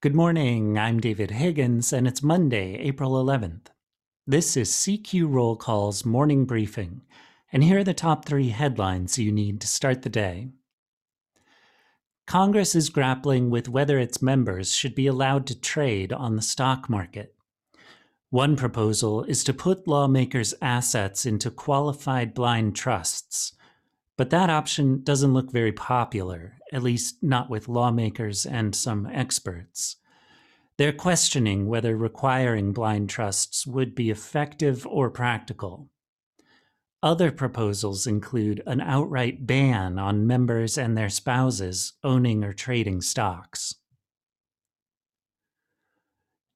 Good morning. I'm David Higgins, and it's Monday, April 11th. This is CQ Roll Call's morning briefing, and here are the top three headlines you need to start the day. Congress is grappling with whether its members should be allowed to trade on the stock market. One proposal is to put lawmakers' assets into qualified blind trusts, but that option doesn't look very popular, at least not with lawmakers and some experts. They're questioning whether requiring blind trusts would be effective or practical. Other proposals include an outright ban on members and their spouses owning or trading stocks.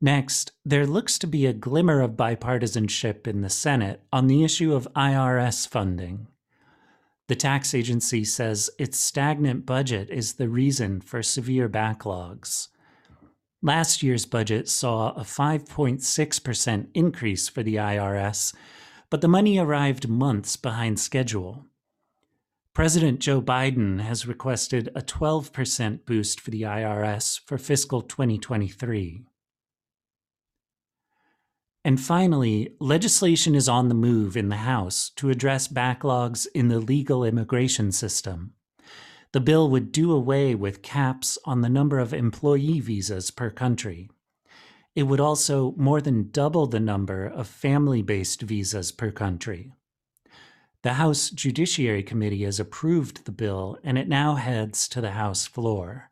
Next, there looks to be a glimmer of bipartisanship in the Senate on the issue of IRS funding. The tax agency says its stagnant budget is the reason for severe backlogs. Last year's budget saw a 5.6% increase for the IRS, but the money arrived months behind schedule. President Joe Biden has requested a 12% boost for the IRS for fiscal 2023. And finally, legislation is on the move in the House to address backlogs in the legal immigration system. The bill would do away with caps on the number of employee visas per country. It would also more than double the number of family based visas per country. The House Judiciary Committee has approved the bill and it now heads to the House floor.